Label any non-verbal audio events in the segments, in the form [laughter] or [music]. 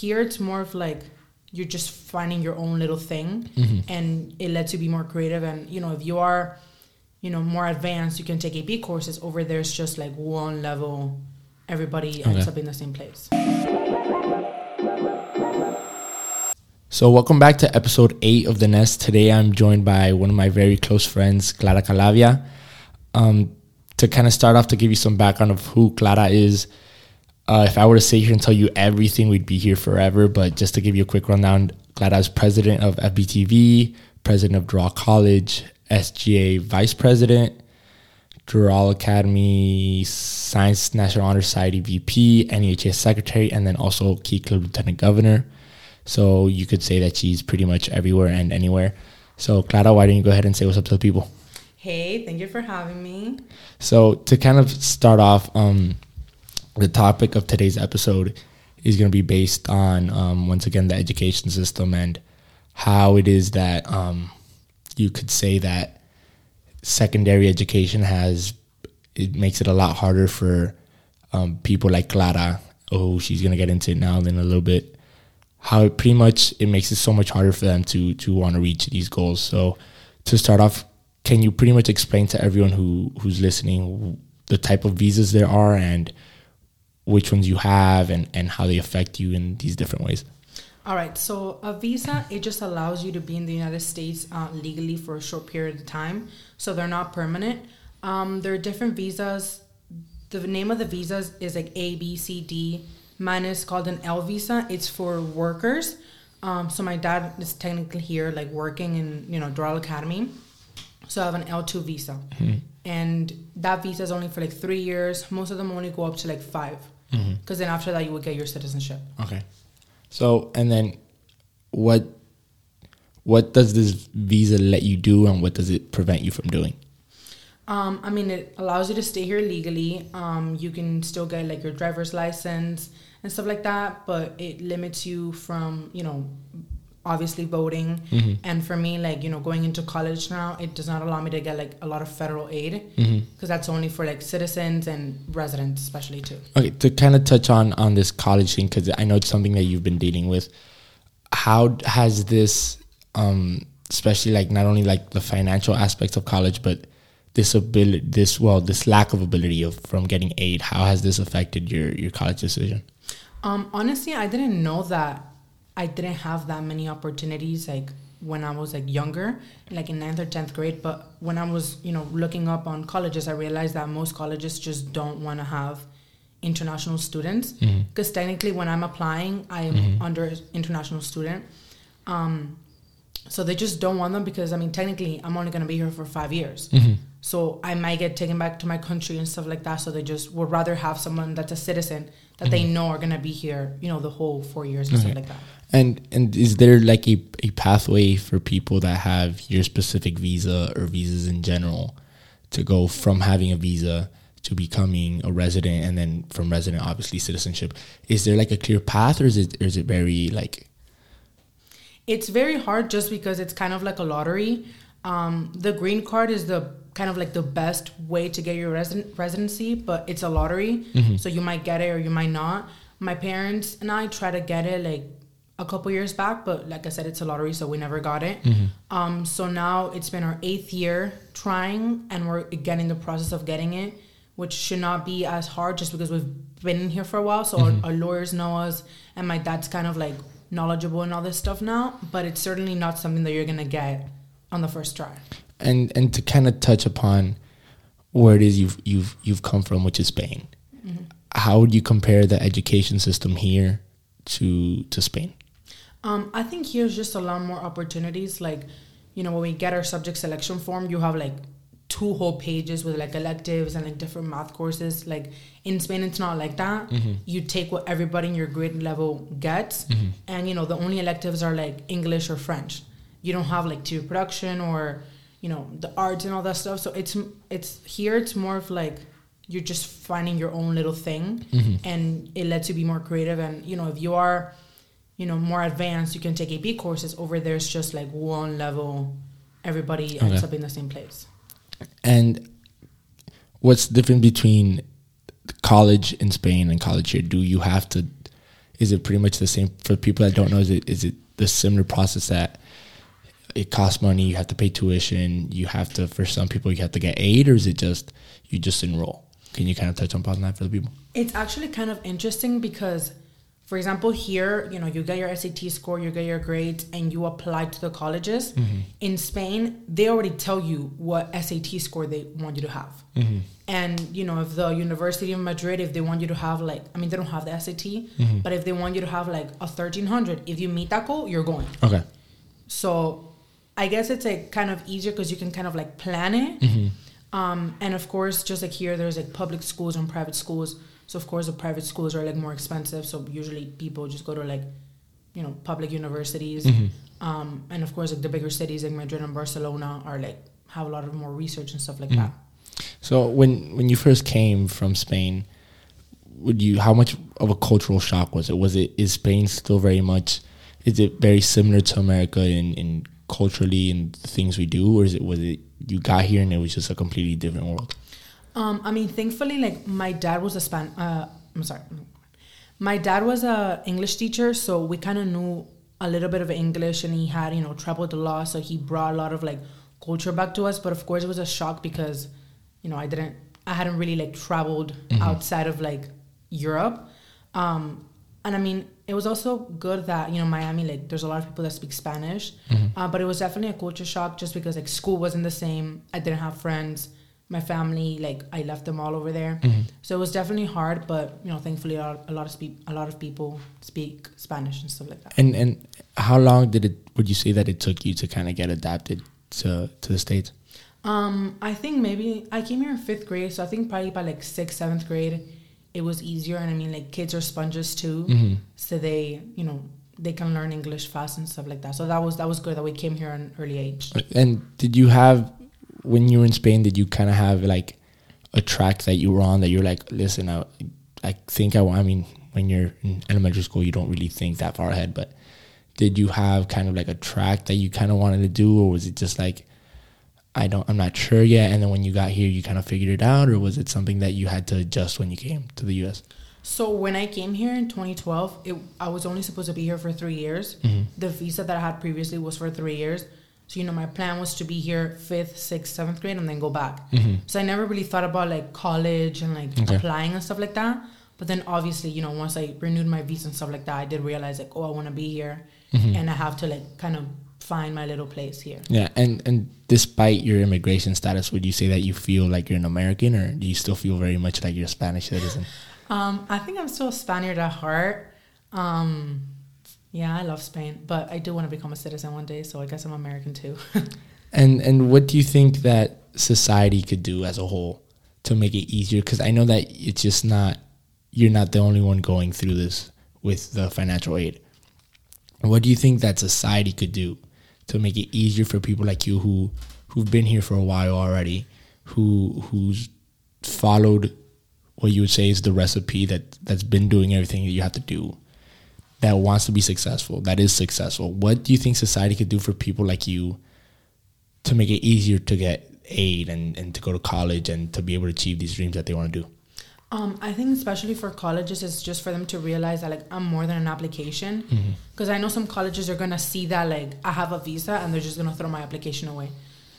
here it's more of like you're just finding your own little thing Mm-hmm. and it lets you be more creative and you know if you are you know more advanced you can take ap courses over there it's just like one level everybody ends up in the same place So, welcome back to episode eight of The Nest. Today, I'm joined by one of my very close friends, Clara Calavia. Um, to kind of start off, to give you some background of who Clara is, uh, if I were to sit here and tell you everything, we'd be here forever. But just to give you a quick rundown, Clara is president of FBTV, president of Doral College, SGA vice president, Doral Academy Science National Honor Society VP, NEHS secretary, and then also Key Club Lieutenant Governor. So you could say that she's pretty much everywhere and anywhere. So Clara, why don't you go ahead and say what's up to the people? hey thank you for having me So to kind of start off, um, the topic of today's episode is going to be based on um, once again the education system and how it is that um, you could say that secondary education has it makes it a lot harder for um, people like Clara. Oh, she's going to get into it now in a little bit. How it pretty much it makes it so much harder for them to to want to reach these goals. So to start off, can you pretty much explain to everyone who who's listening the type of visas there are and which ones you have and and how they affect you in these different ways? All right, so a visa it just allows you to be in the United States uh, legally for a short period of time, so they're not permanent. Um, there are different visas. The name of the visas is like A, B, C, D. Mine is called an L visa. It's for workers. Um, so my dad is technically here, like working in you know Doral Academy. So I have an L two visa, and that visa is only for like three years. Most of them only go up to like five, because then after that you would get your citizenship. Okay. So and then what what does this visa let you do and what does it prevent you from doing? Um, I mean, it allows you to stay here legally. Um, you can still get like your driver's license and stuff like that, but it limits you from, you know, obviously voting. And for me, like, you know, going into college now, it does not allow me to get like a lot of federal aid because that's only for like citizens and residents, especially too. Okay, to kind of touch on on this college thing because I know it's something that you've been dealing with. How has this, um, especially like not only like the financial aspects of college, but this ability, this well, this lack of ability of from getting aid, how has this affected your your college decision? Um, honestly, I didn't know that I didn't have that many opportunities like when I was like younger, like in ninth or tenth grade. But when I was, you know, looking up on colleges, I realized that most colleges just don't want to have international students because technically, when I'm applying, I am under international student. Um, so they just don't want them because I mean, technically, I'm only gonna be here for five years. Mm-hmm. So I might get taken back to my country and stuff like that. So they just would rather have someone that's a citizen that they mm-hmm. know are gonna be here, you know, the whole four years and stuff like that. And and is there like a, a pathway for people that have your specific visa or visas in general to go from having a visa to becoming a resident and then from resident obviously citizenship? Is there like a clear path or is it or is it very like It's very hard just because it's kind of like a lottery. Um, the green card is the kind of like the best way to get your resident residency, but it's a lottery, so you might get it or you might not. My parents and I tried to get it like a couple years back, but like I said, it's a lottery, so we never got it. Um, so now it's been our eighth year trying, and we're again in the process of getting it, which should not be as hard just because we've been here for a while. So our, our lawyers know us, and my dad's kind of like knowledgeable in all this stuff now. But it's certainly not something that you're gonna get on the first try. and and to kind of touch upon where it is you've you've you've come from, which is Spain. How would you compare the education system here to to Spain? Um, I think here's just a lot more opportunities. Like, you know, when we get our subject selection form, you have like two whole pages with like electives and like different math courses. Like in Spain, it's not like that. Mm-hmm. You take what everybody in your grade level gets, mm-hmm. and you know, the only electives are like English or French. You don't have like TV production or you know the arts and all that stuff. So it's it's here. It's more of like you're just finding your own little thing, mm-hmm. and it lets you be more creative. And you know, if you are you know more advanced you can take ap courses over there it's just like one level everybody ends Okay. up in the same place And what's different between college in Spain and college here? Do you have to? is it pretty much the same for people that don't know? Is it is it the similar process that it costs money, you have to pay tuition, you have to for some people you have to get aid, or is it just you just enroll? Can you kind of touch upon that for the people? It's actually kind of interesting because, for example, here, you know, you get your SAT score, you get your grades, and you apply to the colleges. Mm-hmm. In Spain, they already tell you what SAT score they want you to have. Mm-hmm. And, you know, if the University of Madrid, if they want you to have like, I mean, they don't have the SAT, Mm-hmm. but if they want you to have like a 1300, if you meet that goal, you're going. Okay. So I guess it's like kind of easier because you can kind of like plan it. Mm-hmm. Um, and of course, just like here, there's like public schools and private schools. So of course, the private schools are like more expensive. So usually people just go to like, you know, public universities. Mm-hmm. Um, and of course, like the bigger cities like Madrid and Barcelona are like have a lot of more research and stuff like Mm-hmm. that. So when when you first came from Spain, would you how much of a cultural shock was it? Was it is Spain still very much is it very similar to America in, in culturally and the things we do, or is it was it you got here and it was just a completely different world? Um, I mean, thankfully, like my dad was a span. Uh, I'm sorry, my dad was a English teacher, so we kind of knew a little bit of English, and he had you know traveled a lot, so he brought a lot of like culture back to us. But of course, it was a shock because you know I didn't, I hadn't really like traveled outside of like Europe, um, and I mean it was also good that you know Miami like there's a lot of people that speak Spanish, uh, but it was definitely a culture shock just because like school wasn't the same. I didn't have friends my family like i left them all over there. So it was definitely hard but you know thankfully a lot, a lot of speak a lot of people speak spanish and stuff like that. And and how long did it would you say that it took you to kind of get adapted to to the states? um i think maybe i came here in fifth grade so i think probably by like sixth seventh grade it was easier. And i mean like kids are sponges too. Mm-hmm. so they you know they can learn english fast and stuff like that. So that was that was good that we came here at an early age. And did you have when you were in Spain? Did you kind of have like a track that you were on that you're like, listen, I, I think I want. I mean, when you're in elementary school, you don't really think that far ahead. But did you have kind of like a track that you kind of wanted to do, or was it just like, I don't, I'm not sure yet? And then when you got here, you kind of figured it out, or was it something that you had to adjust when you came to the U.S.? So when I came here in 2012, it, I was only supposed to be here for three years. Mm-hmm. The visa that I had previously was for three years. So you know, my plan was to be here fifth, sixth, seventh grade, and then go back. So I never really thought about like college and like Okay. applying and stuff like that. But then obviously, you know, once I renewed my visa and stuff like that, I did realize like, oh, I want to be here, and I have to like kind of find my little place here. Yeah, and and despite your immigration status, would you say that you feel like you're an American, or do you still feel very much like you're a Spanish citizen? Um, I think I'm still a Spaniard at heart. Um, yeah, I love Spain, but I do want to become a citizen one day, so I guess I'm American too. [laughs] And and what do you think that society could do as a whole to make it easier? Because I know that it's just not you're not the only one going through this with the financial aid. What do you think that society could do to make it easier for people like you who who've been here for a while already, who who's followed what you would say is the recipe that that's been doing everything that you have to do that wants to be successful, that is successful. What do you think society could do for people like you to make it easier to get aid and, and to go to college and to be able to achieve these dreams that they want to do? Um, I think especially for colleges, it's just for them to realize that like I'm more than an application. Because I know some colleges are gonna see that like I have a visa and they're just gonna throw my application away.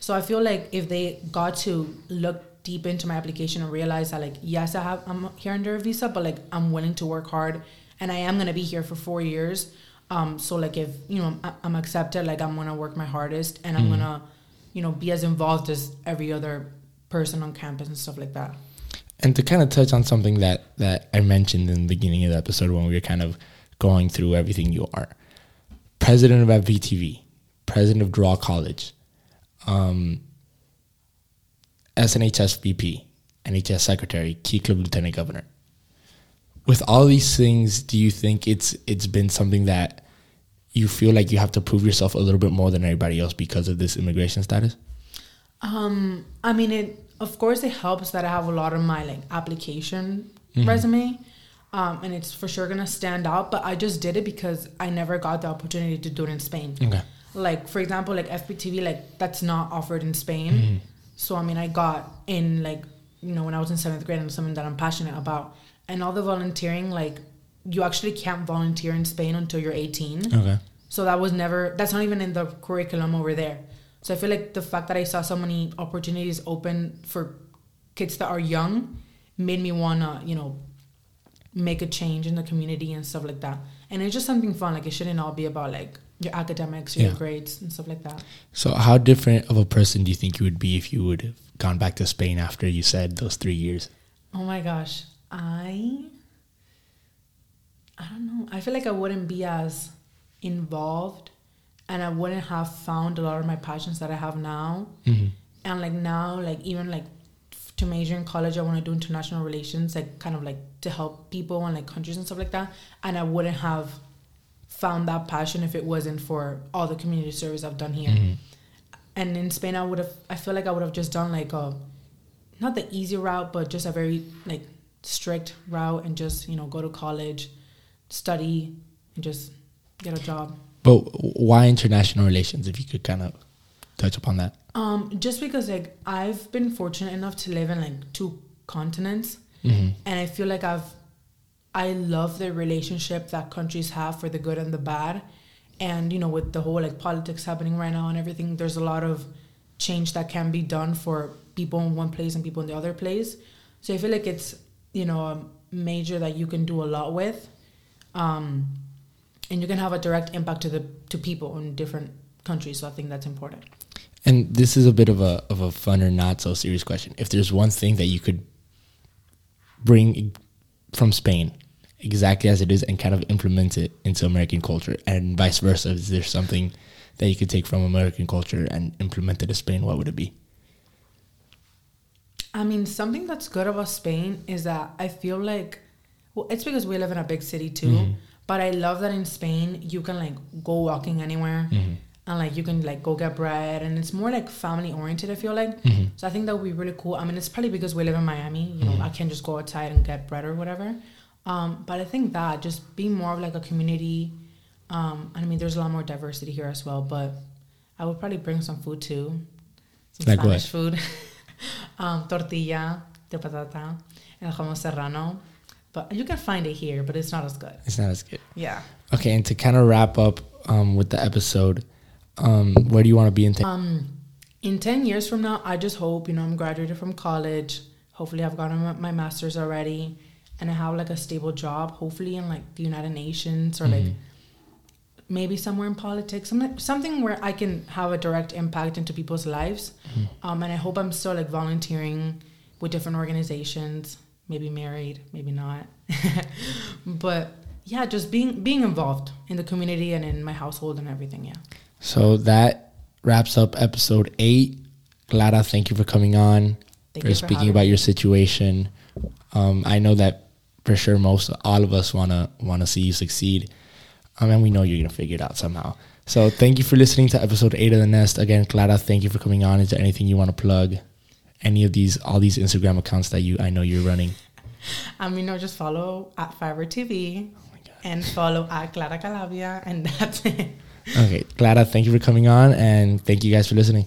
So I feel like if they got to look deep into my application and realize that like yes, I have I'm here under a visa, but like I'm willing to work hard and I am gonna be here for four years. Um, so like if you know I'm, I'm accepted, like I'm gonna work my hardest and I'm gonna you know be as involved as every other person on campus and stuff like that. And to kind of touch on something that, that I mentioned in the beginning of the episode when we were kind of going through everything you are president of FBTV, president of Doral College, um, SNHS VP, NHS secretary, Key Club lieutenant governor. With all these things, do you think it's it's been something that you feel like you have to prove yourself a little bit more than everybody else because of this immigration status? Um, I mean, it of course it helps that I have a lot of my like application resume, um, and it's for sure gonna stand out. But I just did it because I never got the opportunity to do it in Spain. Okay. Like for example, like FBTV, like that's not offered in Spain. So I mean, I got in like you know when I was in seventh grade and something that I'm passionate about, and all the volunteering like you actually can't volunteer in Spain until you're 18. Okay. So that was never that's not even in the curriculum over there. So I feel like the fact that I saw so many opportunities open for kids that are young made me wanna, you know, make a change in the community and stuff like that. And it's just something fun. Like it shouldn't all be about like your academics or your Yeah. grades and stuff like that. So, how different of a person do you think you would be if you would have gone back to Spain after you said those three years? Oh my gosh. I I don't know. I feel like I wouldn't be as involved and I wouldn't have found a lot of my passions that I have now. Mm-hmm. And like now, like even like to major in college, I want to do international relations, like kind of like to help people and like countries and stuff like that. And I wouldn't have found that passion if it wasn't for all the community service I've done here. Mm-hmm. And in Spain, I would have. I feel like I would have just done like a, not the easy route, but just a very like strict route, and just you know go to college, study, and just get a job. But why international relations? If you could kind of touch upon that. Um, just because like I've been fortunate enough to live in like two continents, Mm-hmm. and I feel like I've, I love the relationship that countries have for the good and the bad, and you know with the whole like politics happening right now and everything, there's a lot of change that can be done for people in one place and people in the other place. So I feel like it's you know a major that you can do a lot with, um, and you can have a direct impact to the to people in different countries. So I think that's important. And this is a bit of a of a fun or not so serious question. If there's one thing that you could bring from Spain exactly as it is and kind of implement it into American culture and vice versa, is there something that you could take from American culture and implement it to Spain? What would it be? I mean, something that's good about Spain is that I feel like, well, it's because we live in a big city too. Mhm. But I love that in Spain you can like go walking anywhere Mhm. and like you can like go get bread and it's more like family oriented. I feel like Mhm. so. I think that would be really cool. I mean, it's probably because we live in Miami. You know, I can't just go outside and get bread or whatever. Um, but I think that just being more of like a community. Um, I mean, there's a lot more diversity here as well. But I would probably bring some food too, some Like what? Spanish food, [laughs] um, tortilla de patata, and jamón serrano. But you can find it here, but it's not as good. It's not as good. Yeah. Okay, and to kind of wrap up um, with the episode, um, where do you want to be in? Ten- Um, in 10 years from now, I just hope, you know, I'm graduated from college. Hopefully, I've gotten my- my master's already and I have like a stable job, hopefully in like the United Nations or like maybe somewhere in politics, something, something where I can have a direct impact into people's lives. Um, and I hope I'm still like volunteering with different organizations, maybe married, maybe not. [laughs] but yeah, just being being involved in the community and in my household and everything. Yeah. So that wraps up episode eight. Clara, thank you for coming on, Thank for you for speaking about me. your situation. Um, I know that for sure most all of us wanna wanna see you succeed. Um, and we know you're gonna figure it out somehow. So thank you for listening to episode eight of the Nest. Again, Clara, thank you for coming on. Is there anything you want to plug? Any of these, all these Instagram accounts that you I know you're running. [laughs] I mean, no, just follow at Fiverr TV Oh and follow at Clara Calavia, and that's it. Okay, Clara, thank you for coming on, and thank you guys for listening.